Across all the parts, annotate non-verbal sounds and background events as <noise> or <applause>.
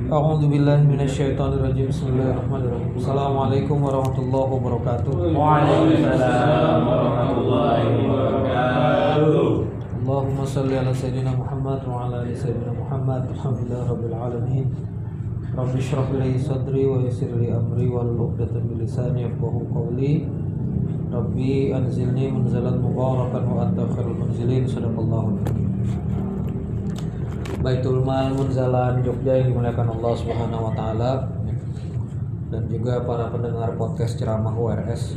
أعوذ بالله من الشيطان الرجيم بسم الله الرحمن الرحيم السلام عليكم ورحمة الله وبركاته Waalaikumsalam warahmatullahi wabarakatuh. اللهم صل على سيدنا محمد وعلى آل سيدنا محمد الحمد لله رب العالمين رب اشرح لي صدري ويسر لي أمري واحلل عقدة من لساني يفقهوا قولي ربي أنزلني منزلا مباركا وأنت خير المنزلين صدق الله العظيم Baitul Mal Munzalan Jogja yang dimuliakan Allah Subhanahu wa taala dan juga para pendengar podcast ceramah URS.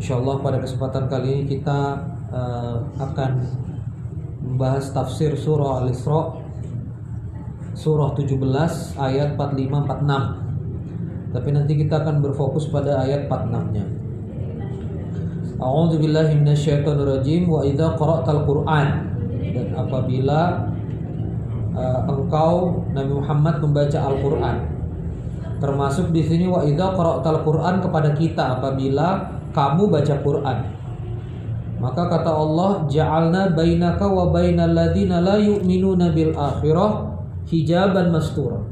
Insyaallah pada kesempatan kali ini kita eh, akan membahas tafsir surah Al-Isra surah 17 ayat 45 46. Tapi nanti kita akan berfokus pada ayat 46-nya. A'udzu billahi minasyaitonir rajim wa idza qara'tal Qur'an dan apabila uh, engkau Nabi Muhammad membaca Al-Qur'an. Termasuk di sini wa idza qara'tal Qur'an kepada kita apabila kamu baca Qur'an. Maka kata Allah, "Ja'alna bainaka wa bainal ladzina la yu'minuna bil akhirah hijaban mastura."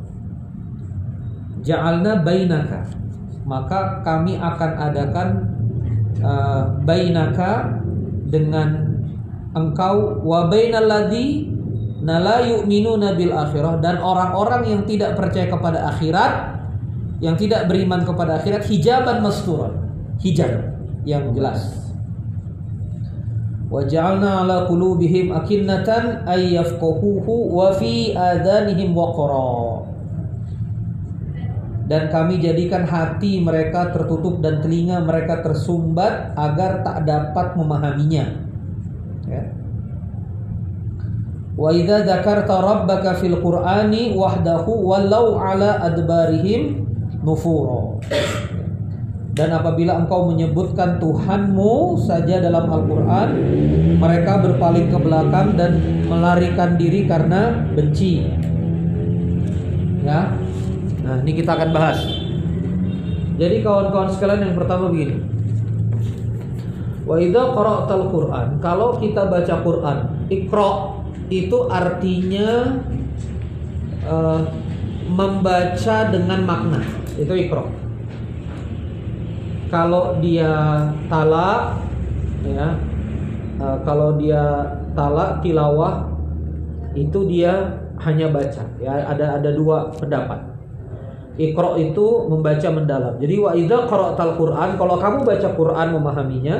Ja'alna bainaka. Maka kami akan adakan uh, bainaka dengan engkau wa bainal ladzi la yu'minuna bil akhirah. Dan orang-orang yang tidak percaya kepada akhirat yang tidak beriman kepada akhirat hijaban mastura hijab yang jelas. Wa ja'alna ala qulubihim akinnatan ay yafqahuhu wa fi adanihim waqra. Dan kami jadikan hati mereka tertutup dan telinga mereka tersumbat agar tak dapat memahaminya. Ya Wa idza dzakarta rabbaka fil qur'ani wahdahu walau ala adbarihim. Dan apabila engkau menyebutkan Tuhanmu saja dalam Al-Qur'an, mereka berpaling ke belakang dan melarikan diri karena benci. Ya. Nah, ini kita akan bahas. Jadi kawan-kawan sekalian yang pertama begini. Wa idza qara'tal Qur'an, kalau kita baca Qur'an, Iqra itu artinya uh, membaca dengan makna. Itu ikro kalau dia tala ya uh, kalau dia tala tilawah itu dia hanya baca. Ya ada ada dua pendapat. Ikro itu membaca mendalam. Jadi wa idza qara'tal quran kalau kamu baca Quran memahaminya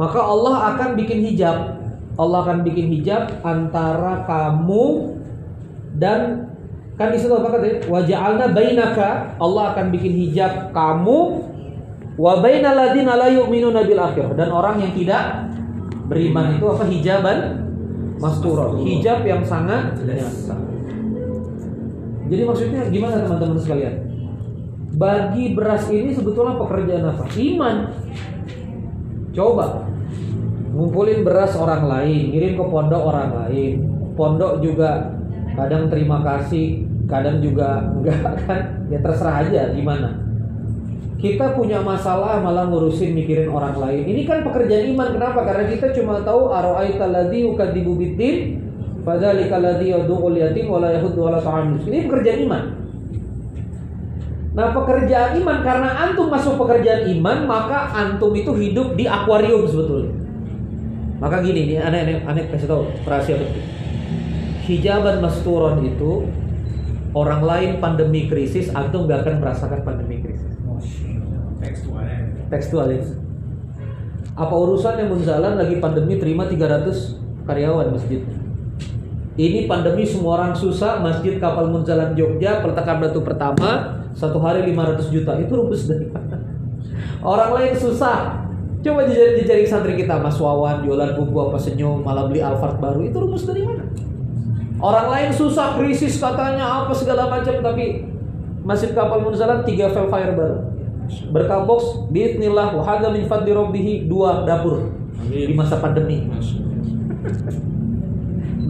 maka Allah akan bikin hijab Allah akan bikin hijab antara kamu dan kan di situ apa kata waja'alna bainaka Allah akan bikin hijab kamu wa bainal ladzina la yu'minuna bil akhirah. Dan orang yang tidak beriman itu apa? Hijaban mastura. Hijab yang sangat nyata. Jadi maksudnya gimana teman-teman sekalian? Bagi beras ini sebetulnya pekerjaan apa? Iman. Coba ngumpulin beras orang lain, ngirim ke pondok orang lain. Pondok juga kadang terima kasih, kadang juga <laughs> enggak kan? Ya terserah aja gimana. Kita punya masalah malah ngurusin mikirin orang lain. Ini kan pekerjaan iman. Kenapa? Karena kita cuma tahu ara'aita ladzi yukadzibu biddin fadzalika ladzi yad'ul yatim wa la yahuddu ala ta'am Ini pekerjaan iman. Nah pekerjaan iman karena antum masuk pekerjaan iman maka antum itu hidup di akuarium sebetulnya. Maka gini nih aneh aneh aneh kasih tahu rahasia penting. Hijaban masturon itu orang lain pandemi krisis, antum gak akan merasakan pandemi krisis. Tekstual itu. Apa urusannya Munzalan lagi pandemi terima 300 karyawan masjid. Ini pandemi semua orang susah, masjid kapal Munzalan Jogja peletakan batu pertama satu hari 500 juta itu rumus dari? Orang lain susah, Coba dicari, dicari santri kita Mas Wawan jualan buku apa senyum malah beli Alphard baru itu rumus dari mana? Orang lain susah krisis katanya apa segala macam tapi Masjid Kapal Munzalan tiga file baru. Berkah box bismillah wa hadza min fadli rabbih dua dapur di masa pandemi.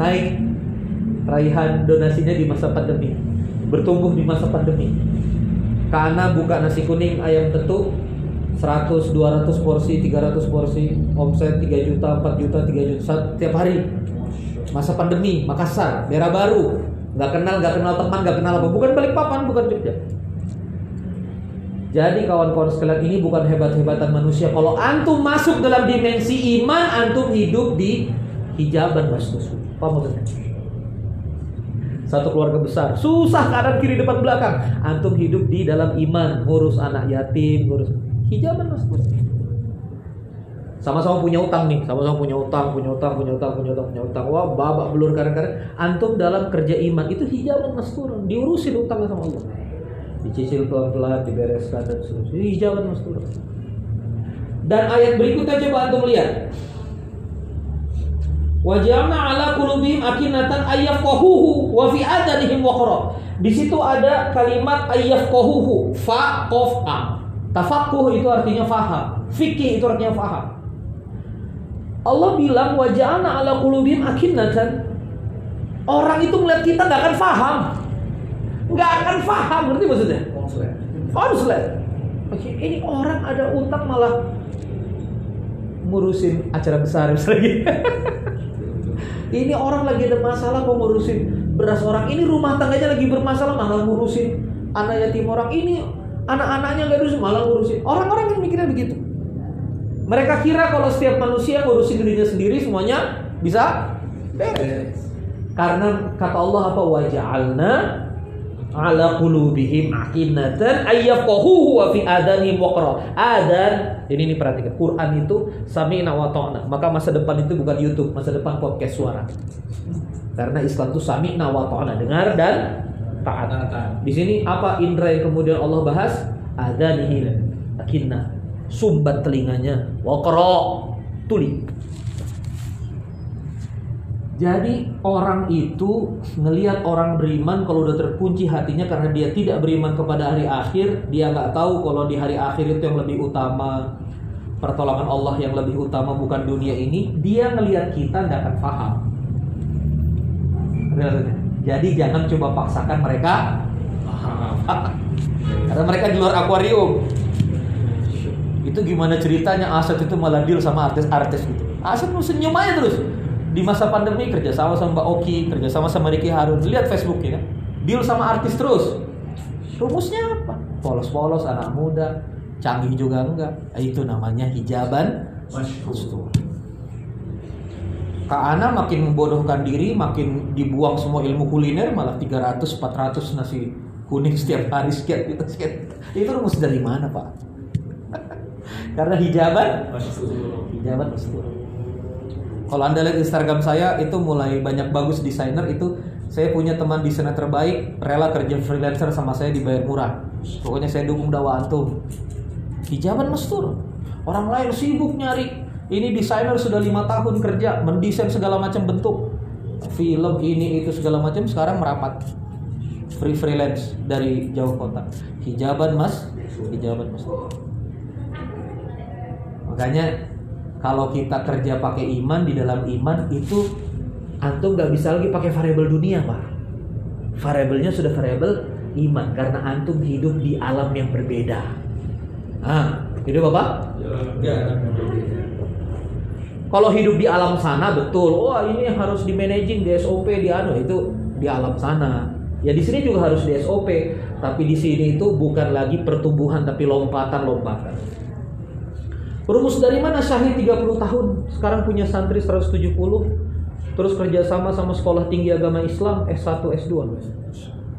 Naik raihan donasinya di masa pandemi. Bertumbuh di masa pandemi. Karena buka nasi kuning ayam tetu 100, 200 porsi, 300 porsi, omset 3 juta, 4 juta, 3 juta setiap hari. Masa pandemi, Makassar, daerah baru. nggak kenal nggak kenal teman nggak kenal apa. Bukan balik papan bukan Jogja. Jadi kawan-kawan sekalian ini bukan hebat-hebatan manusia. Kalau antum masuk dalam dimensi iman antum hidup di hijaban mas apa maksudnya? Satu keluarga besar. Susah kanan kiri depan belakang. Antum hidup di dalam iman. Ngurus anak yatim ngurus hijaban mas sama-sama punya utang nih, sama-sama punya utang, punya utang, punya utang, punya utang, punya utang. Wah, babak belur kadang-kadang antum dalam kerja iman itu hijaban mas turun, diurusin utangnya sama Allah. Dicicil pelan-pelan, dibereskan dan seterusnya. Hijaban mas turun. Dan ayat berikutnya coba antum lihat. Wajahna ala kulubihim akinatan ayyafqahuhu wa fi adanihim. Di situ ada kalimat ayyafqahuhu, fa qaf a. Tafaqquh itu artinya faham, fikih itu artinya faham. Allah bilang wajahna ala kulubim akinnatan. Orang itu melihat kita nggak akan paham, nggak akan paham, ngerti maksudnya? Konslet. Oke, ini orang ada utang malah ngurusin acara besar lagi. ini orang lagi ada masalah kok ngurusin beras orang. Ini rumah tangganya lagi bermasalah malah ngurusin anak yatim orang. Ini anak-anaknya nggak ngurusin malah ngurusin. Orang-orang yang mikirnya begitu. Mereka kira kalau setiap manusia ngurusin dirinya sendiri semuanya bisa beres. Karena kata Allah apa waja'alna ala qulubihim akinatan ayyafqahuhu wa fi adanihim waqra. Adan ini ini perhatikan Quran itu sami'na wa ta'na. Maka masa depan itu bukan YouTube, masa depan podcast suara. Karena Islam itu sami'na wa ta'na, dengar dan taat. Di sini apa indra yang kemudian Allah bahas? Adanihim akinah sumbat telinganya wakro tuli jadi orang itu ngelihat orang beriman kalau udah terkunci hatinya karena dia tidak beriman kepada hari akhir, dia nggak tahu kalau di hari akhir itu yang lebih utama pertolongan Allah yang lebih utama bukan dunia ini, dia ngelihat kita nggak akan paham. Jadi jangan coba paksakan mereka. Karena mereka di luar akuarium. Itu gimana ceritanya Aset itu malah deal sama artis-artis gitu. Aset mau senyum aja terus. Di masa pandemi kerja sama sama Mbak Oki kerja sama sama Ricky Harun. Lihat Facebook ya deal sama artis terus. Rumusnya apa? Polos-polos anak muda. Canggih juga enggak. Itu namanya hijaban. Mastur Kak Ana makin membodohkan diri, makin dibuang semua ilmu kuliner, malah 300, 400 nasi kuning setiap hari sekian gitu sekian. Itu rumus dari mana Pak? <laughs> Karena hijaban hijaban mastur. Kalau anda lihat Instagram saya itu mulai banyak bagus desainer itu saya punya teman desainer terbaik rela kerja freelancer sama saya dibayar murah. Pokoknya saya dukung dakwah antum. Hijaban mastur. Orang lain sibuk nyari. Ini desainer sudah lima tahun kerja mendesain segala macam bentuk film ini itu segala macam sekarang merapat free freelance dari jauh kota hijaban mas hijaban mas Makanya kalau kita kerja pakai iman di dalam iman itu antum nggak bisa lagi pakai variabel dunia pak. Variabelnya sudah variabel iman karena antum hidup di alam yang berbeda. Ah, hidup apa? Ya, kalau hidup di alam sana betul, wah oh, ini harus di managing di SOP di anu itu di alam sana. Ya di sini juga harus di SOP, tapi di sini itu bukan lagi pertumbuhan tapi lompatan-lompatan. Rumus dari mana? Syahid 30 tahun. Sekarang punya santri 170 terus kerjasama sama sekolah tinggi agama Islam S1 S2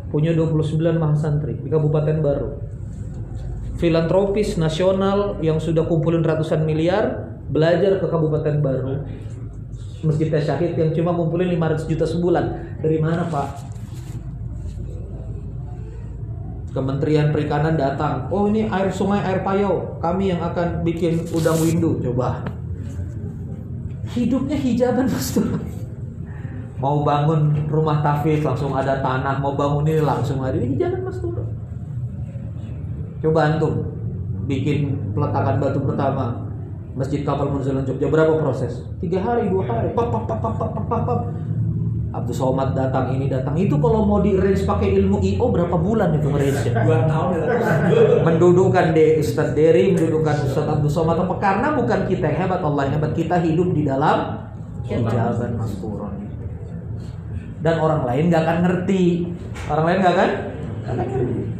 punya 29 mahasantri di Kabupaten Baru. Filantropis nasional yang sudah kumpulin ratusan miliar belajar ke Kabupaten Baru Masjid Syahid yang cuma ngumpulin 500 juta sebulan dari mana Pak Kementerian Perikanan datang. Oh ini air sungai air payau. Kami yang akan bikin udang windu. Coba. Hidupnya hijaban mas <laughs> Mau bangun rumah tafis langsung ada tanah. Mau bangun ini langsung ada ini hijaban mas Coba antum bikin peletakan batu pertama Masjid Kapal Munzalan Jogja berapa proses? Tiga hari, dua hari, pap pap pap pap pap pap pap Abdul Somad datang ini datang itu kalau mau di range pakai ilmu IO berapa bulan itu range <laughs> dua tahun ya. mendudukan de Ustadz Dery mendudukan Ustadz Abdul Somad apa karena bukan kita yang hebat Allah yang hebat kita hidup di dalam hijaban maskuron dan orang lain nggak akan ngerti. Orang lain nggak akan? Nggak akan ngerti.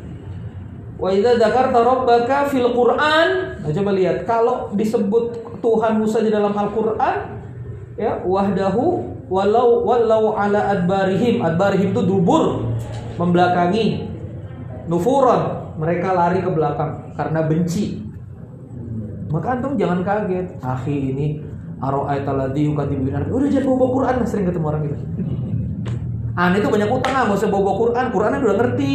Wa idza dzakarta rabbaka fil Qur'an, nah, coba lihat kalau disebut Tuhan Musa di dalam Al-Qur'an ya wahdahu walau walau ala adbarihim. Adbarihim itu dubur membelakangi nufuron mereka lari ke belakang karena benci. Maka antum jangan kaget. Akhi ini aro'aita ladzi yukadibu udah jangan bawa Quran sering ketemu orang gitu. <laughs> Aneh itu banyak utang nggak usah bawa Quran. Quran udah ngerti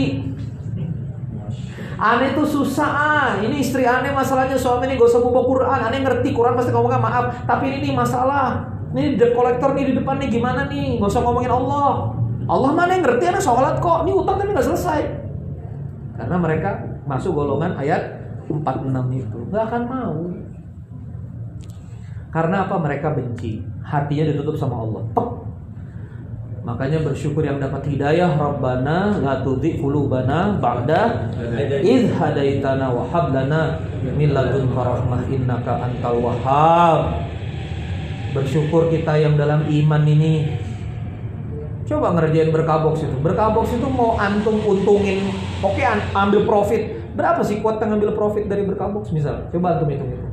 Aneh itu susah ah. Ini istri aneh masalahnya suami ini gak usah bawa Quran. Aneh ngerti Quran pasti ngomongnya maaf. Tapi ini nih masalah. Ini debt collector nih di depan nih gimana nih? Gak usah ngomongin Allah. Allah mana yang ngerti anak sholat kok. Ini utang tapi gak selesai. Karena mereka masuk golongan ayat 46 itu. Gak akan mau. Karena apa? Mereka benci. Hatinya ditutup sama Allah. Pek. Makanya bersyukur yang dapat hidayah Rabbana la tudzi qulubana ba'da id hadaitana wa hab lana min ladunka rahmah innaka antal wahhab. Bersyukur kita yang dalam iman ini Coba ngerjain berkabox itu. Berkabox itu mau antum untungin, oke ambil profit. Berapa sih kuat ngambil profit dari berkabox misal? Coba antum hitung itu.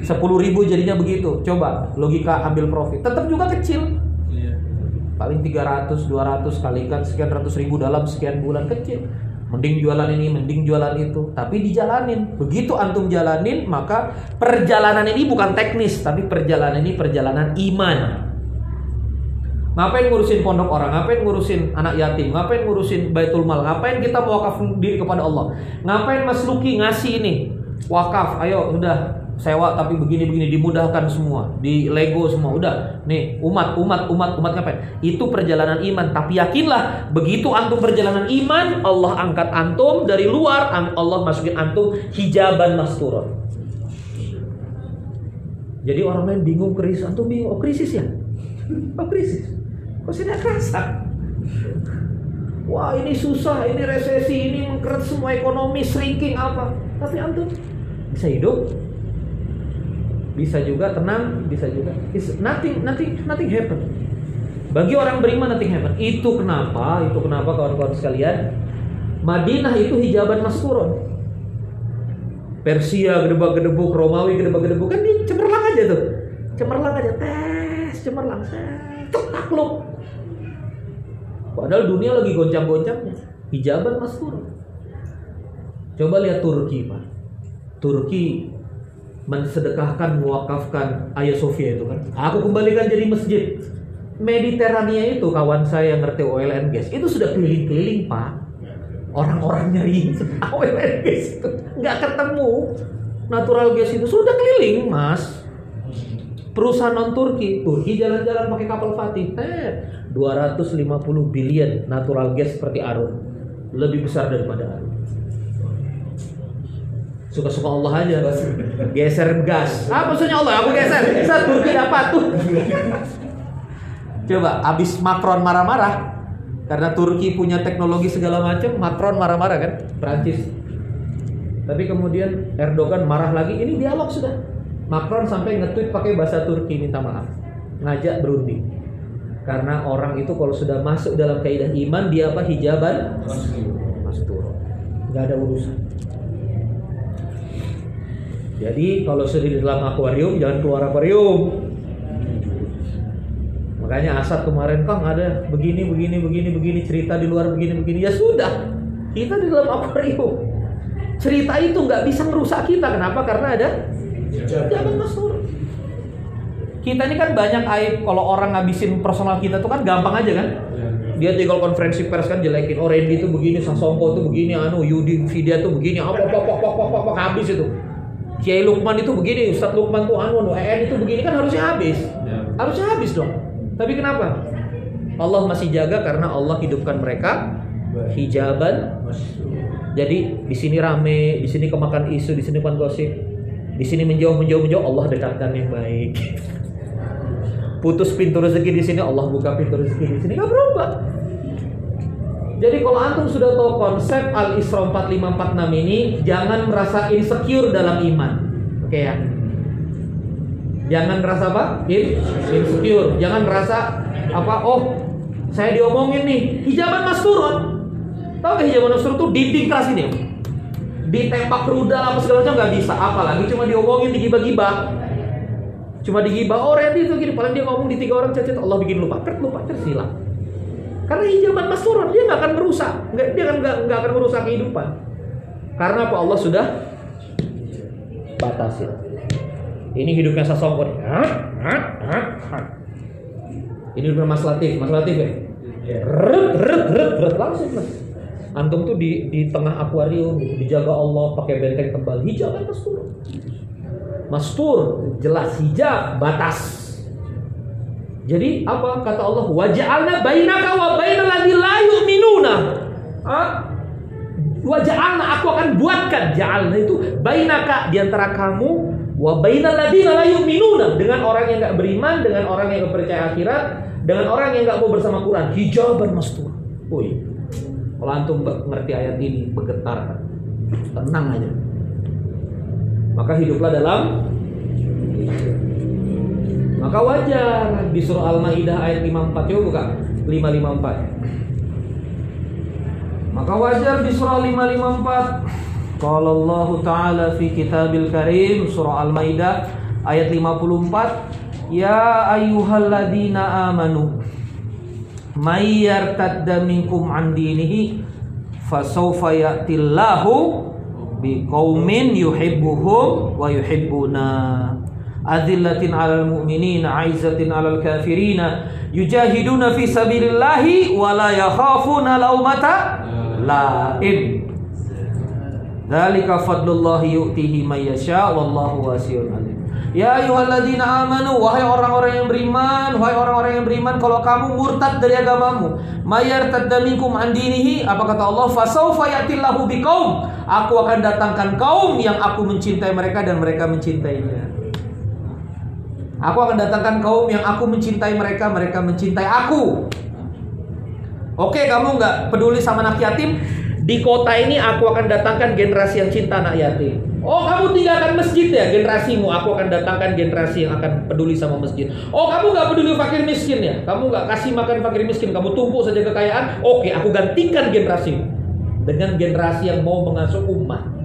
10 ribu jadinya begitu. Coba logika ambil profit. Tetap juga kecil paling 300 200 kalikan sekian ratus ribu dalam sekian bulan kecil. Mending jualan ini mending jualan itu. Tapi dijalanin. Begitu antum jalanin maka perjalanan ini bukan teknis tapi perjalanan ini perjalanan iman. Ngapain ngurusin pondok orang? Ngapain ngurusin anak yatim? Ngapain ngurusin baitul mal? Ngapain kita mewakaf diri kepada Allah? Ngapain Mas Luki ngasih ini? Wakaf. Ayo udah sewa tapi begini-begini dimudahkan semua, di Lego semua. Udah, nih umat, umat, umat, umat ngapain? Itu perjalanan iman. Tapi yakinlah, begitu antum perjalanan iman, Allah angkat antum dari luar, Allah masukin antum hijaban masturun. Jadi orang lain bingung krisis, antum bingung, oh krisis ya? Oh krisis? Kok saya kerasa? Wah ini susah, ini resesi, ini mengkeret semua ekonomi, shrinking apa. Tapi antum bisa hidup, bisa juga tenang, bisa juga It's nothing nothing nothing happen. Bagi orang beriman nothing happen. Itu kenapa? Itu kenapa kawan-kawan sekalian? Madinah itu hijaban maskuron. Persia gedebak-gedebuk, Romawi gedebak-gedebuk kan dia cemerlang aja tuh. Cemerlang aja, tes, cemerlang, tes, takluk. Padahal dunia lagi goncang-goncangnya. Hijaban maskuron. Coba lihat Turki, Pak. Turki mensedekahkan mewakafkan Ayah Sofia itu kan. Aku kembalikan jadi masjid. Mediterania itu kawan saya yang ngerti oil and gas itu sudah keliling-keliling pak. Orang-orang nyari <laughs> and gas itu nggak ketemu. Natural gas itu sudah keliling mas. Perusahaan non Turki Turki jalan-jalan pakai kapal Fatih. Eh 250 billion natural gas seperti Arun. Lebih besar daripada Arun suka-suka Allah aja. Geser gas. Apa maksudnya Allah aku geser. Saat Turki dapat. Tuh coba abis Macron marah-marah karena Turki punya teknologi segala macam Macron marah-marah kan? Prancis tapi kemudian Erdogan marah lagi. Ini dialog sudah. Macron sampai nge-tweet pakai bahasa Turki minta maaf. Ngajak berunding. Karena orang itu kalau sudah masuk dalam kaidah iman dia apa? Hijaban. Masuk. Turun nggak ada urusan jadi kalau sedih di dalam akuarium jangan keluar akuarium. Makanya Asad kemarin Kang ada begini begini begini begini cerita di luar begini begini ya sudah kita di dalam akuarium. Cerita itu nggak bisa merusak kita. Kenapa? Karena ada jangan masuk. Kita ini kan banyak aib kalau orang ngabisin personal kita tuh kan gampang aja kan. Dia tinggal konferensi pers kan jelekin oh Randy itu begini, Sasongko itu begini, anu Yudi Vidya tuh begini, apa apa apa apa apa habis itu. Kiai Lukman itu begini, Ustadz Lukman tuh anu, EN itu begini kan harusnya habis. Ya. Harusnya habis dong. Tapi kenapa? Allah masih jaga karena Allah hidupkan mereka hijaban. Jadi di sini rame, di sini kemakan isu, di sini pan gosip. Di sini menjauh menjauh menjauh Allah dekatkan yang baik. Putus pintu rezeki di sini Allah buka pintu rezeki di sini nggak berubah. Jadi kalau antum sudah tahu konsep Al-Isra 4546 ini, jangan merasa insecure dalam iman. Oke ya. Jangan merasa apa? In insecure. Jangan merasa apa? Oh, Saya diomongin nih, hijaban mas turun. Tahu gak hijaban mas turun tuh dinding keras ini? Ditembak rudal apa segala macam nggak bisa. Apalagi cuma diomongin digibah-gibah. Cuma digibah, oh Randy itu gini, paling dia ngomong di tiga orang cacat, Allah bikin lupa, Kert lupa, terus hilang. Karena hijaban mas turun, dia nggak akan merusak, nggak, dia akan nggak, nggak akan merusak kehidupan. Karena apa Allah sudah batasi. Ini hidupnya sasongko nih. Hah? Hah? Hah? Hah? Ini hidupnya Mas Latif, Mas Latif ya. Ret, ret, ret, ret langsung mas. Antum tuh di di tengah akuarium, dijaga Allah pakai benteng tebal, hijab kan mastur. Mastur, jelas hijab, batas. Jadi apa kata Allah? Waja'alna bainaka wa bainal ladzi la yu'minuna. Waja'alna aku akan buatkan ja'alna itu bainaka di antara kamu wa bainal ladzina la yu'minuna dengan orang yang enggak beriman, dengan orang yang enggak percaya akhirat, dengan orang yang enggak mau bersama Quran. Hijaban mastur. Woi. Kalau antum ngerti ayat ini bergetar. Tenang aja. Maka hiduplah dalam maka wajar. Di surah Al-Maidah ayat 54 coba buka. 554. Maka wajar di surah 554 Qala Allah Ta'ala fi kitabil karim. Surah Al-Maidah Ayat 54 Ya ayyuhalladzina amanu May yartadda minkum an dinihi Fasawfa ya'tillahu Biqaumin yuhibbuhum Wa yuhibbuna Azillatin alal mu'minin Aizatin alal kafirina Yujahiduna fi sabilillahi Wa la yakhafuna laumata Laim Dzalika fadlullahi yu'tihi may yasha wallahu wasi'un alim. Ya ayyuhalladzina amanu wahai orang-orang yang beriman, wahai orang-orang yang beriman kalau kamu murtad dari agamamu, mayar minkum an dinihi, apa kata Allah? Fasaufa yatillahu biqaum. Aku akan datangkan kaum yang aku mencintai mereka dan mereka mencintainya. Aku akan datangkan kaum yang aku mencintai mereka, mereka mencintai aku. Oke, kamu nggak peduli sama anak yatim? Di kota ini aku akan datangkan generasi yang cinta anak yatim. Oh kamu tinggalkan masjid ya generasimu Aku akan datangkan generasi yang akan peduli sama masjid Oh kamu gak peduli fakir miskin ya Kamu gak kasih makan fakir miskin Kamu tumpuk saja kekayaan Oke aku gantikan generasimu Dengan generasi yang mau mengasuh umat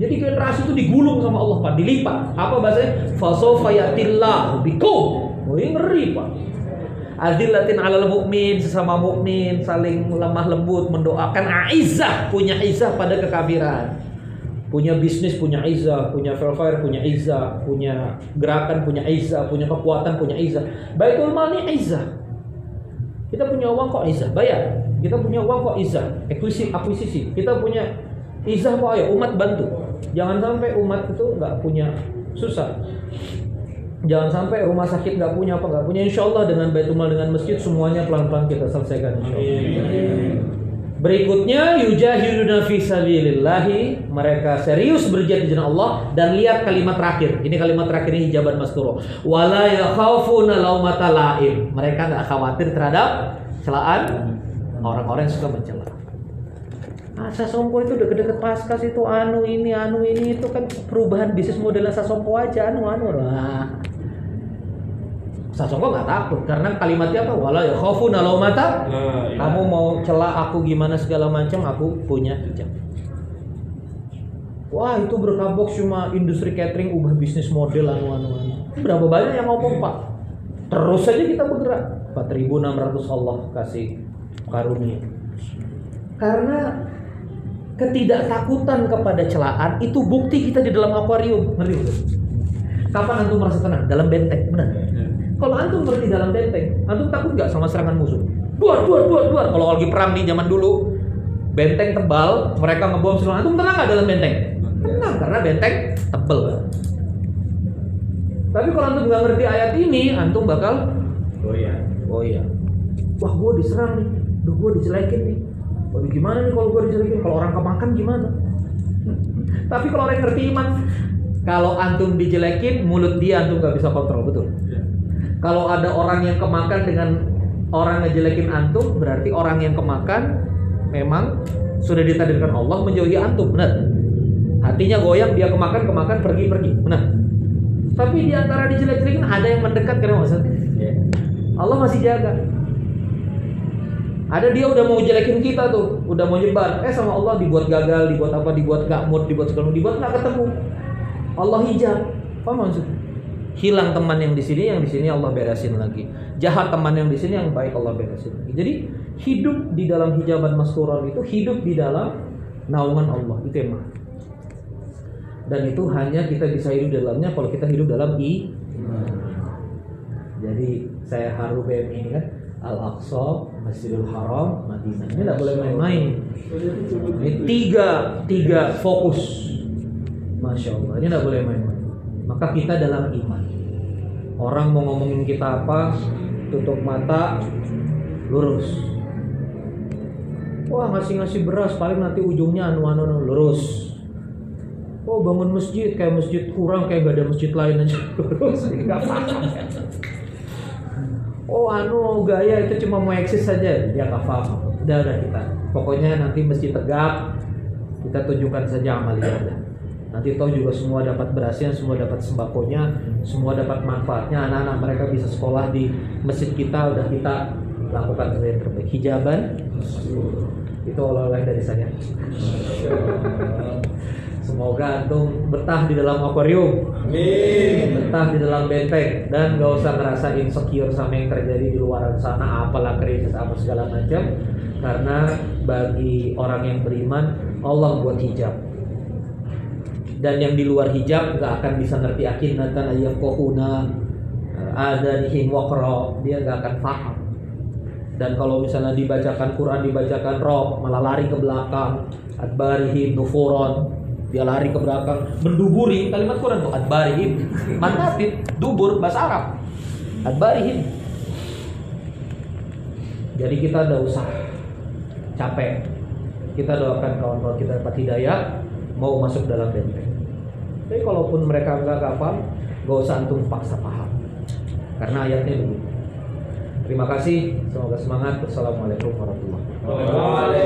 Jadi generasi itu digulung sama Allah Pak. Dilipat. Apa bahasanya? Fasofayatillah bikum. Oh ini ngeri Pak. Adillatin alal mukmin sesama mukmin saling lemah lembut mendoakan. Aizah punya izah pada kekafiran. Punya bisnis punya izah. Punya velfare punya izah. Punya gerakan punya izah. Punya kekuatan punya izah. Baitul mal ini izah. Kita punya uang kok izah? Bayar. Kita punya uang kok izah? Akuisisi akuisisi. Kita punya izah kok ayo? Umat bantu jangan sampai umat itu nggak punya susah Jangan sampai rumah sakit nggak punya apa nggak punya. Insya Allah dengan baitul mal dengan masjid semuanya pelan-pelan kita selesaikan. Berikutnya yujahiduna fi sabilillahi mereka serius berjihad di jalan Allah dan lihat kalimat terakhir. Ini kalimat terakhir ini hijaban masturo. Wala yakhafuna laumata laim. Mereka nggak khawatir terhadap celaan orang-orang yang suka mencela. Asa Sompo itu deket-deket paskas itu anu ini anu ini itu kan perubahan bisnis model Sasongko aja anu anu lah. Sasongko nggak takut karena kalimatnya apa? Wala ya khofu nalau mata. Kamu mau celah aku gimana segala macam aku punya hijab. Wah itu berkabok cuma industri catering ubah bisnis model anu anu anu. Berapa banyak yang ngomong pak? Terus saja kita bergerak. 4.600 Allah kasih karunia. Karena ketidaktakutan kepada celaan itu bukti kita di dalam akuarium. Ngerti betul? Kapan antum merasa tenang? Dalam benteng, benar? Kalau antum seperti dalam benteng, antum takut nggak sama serangan musuh? Duar, duar, duar, duar. Kalau lagi perang di zaman dulu, benteng tebal, mereka ngebom seluruh antum tenang nggak dalam benteng? Tenang karena benteng tebel. Tapi kalau antum nggak ngerti ayat ini, antum bakal Oh iya. Oh iya. Wah, gue diserang nih. Duh, gue dijelekin nih. Waduh, gimana nih kalau gue dijelekin? Kalau orang kemakan gimana? Tapi kalau orang yang ngerti iman, kalau antum dijelekin, mulut dia antum nggak bisa kontrol, betul? Kalau ada orang yang kemakan dengan orang ngejelekin antum, berarti orang yang kemakan memang sudah ditakdirkan Allah menjauhi antum, benar? Hatinya goyang, dia kemakan, kemakan, pergi, pergi, benar? Tapi di antara dijelek-jelekin ada yang mendekat karena maksudnya Iya. Allah masih jaga. Ada dia udah mau jelekin kita tuh, udah mau nyebar. Eh sama Allah dibuat gagal, dibuat apa, dibuat gak mood, dibuat segala, dibuat nggak ketemu. Allah hijab. Apa maksudnya? Hilang teman yang di sini, yang di sini Allah beresin lagi. Jahat teman yang di sini, yang baik Allah beresin lagi. Jadi hidup di dalam hijaban masturon itu hidup di dalam naungan Allah. Itu mah. Dan itu hanya kita bisa hidup dalamnya kalau kita hidup dalam i. Jadi saya haru BM ini kan Al-Aqsa, Masjidil Haram, Madinah. Ini tidak boleh main-main. Ini tiga, tiga fokus. Masya Allah, ini tidak boleh main-main. Maka kita dalam iman. Orang mau ngomongin kita apa, tutup mata, lurus. Wah ngasih-ngasih beras, paling nanti ujungnya anu-anu anu, lurus. Oh bangun masjid, kayak masjid kurang, kayak gak ada masjid lain aja. <laughs> Lurus, nggak paham. Oh anu gaya itu cuma mau eksis saja dia nggak paham. Udah udah kita. Pokoknya nanti mesti tegak. Kita tunjukkan saja amaliyahnya. Nanti toh juga semua dapat berasnya, semua dapat sembakonya, semua dapat manfaatnya. Anak-anak mereka bisa sekolah di masjid kita. Udah kita lakukan yang terbaik. Hijaban itu oleh-oleh dari saya. Semoga antum betah di dalam akuarium. Amin. betah di dalam benteng. Dan gak usah ngerasa insecure sama yang terjadi di luar sana apalah krisis apa segala macam. Karena bagi orang yang beriman Allah buat hijab. Dan yang di luar hijab gak akan bisa ngerti akinatan ayyakohuna ada di wakro dia gak akan paham dan kalau misalnya dibacakan Quran dibacakan roh malah lari ke belakang. Adbarihim nufuron dia lari ke belakang menduburi kalimat Quran tuh adbarihim mantapin dubur bahasa Arab. Adbarihim jadi kita tidak usah capek. Kita doakan kawan-kawan kita dapat hidayah mau masuk dalam benteng tapi kalaupun mereka nggak paham gak usah antum paksa paham. Karena ayatnya begitu terima kasih semoga semangat. Wassalamualaikum warahmatullahi wabarakatuh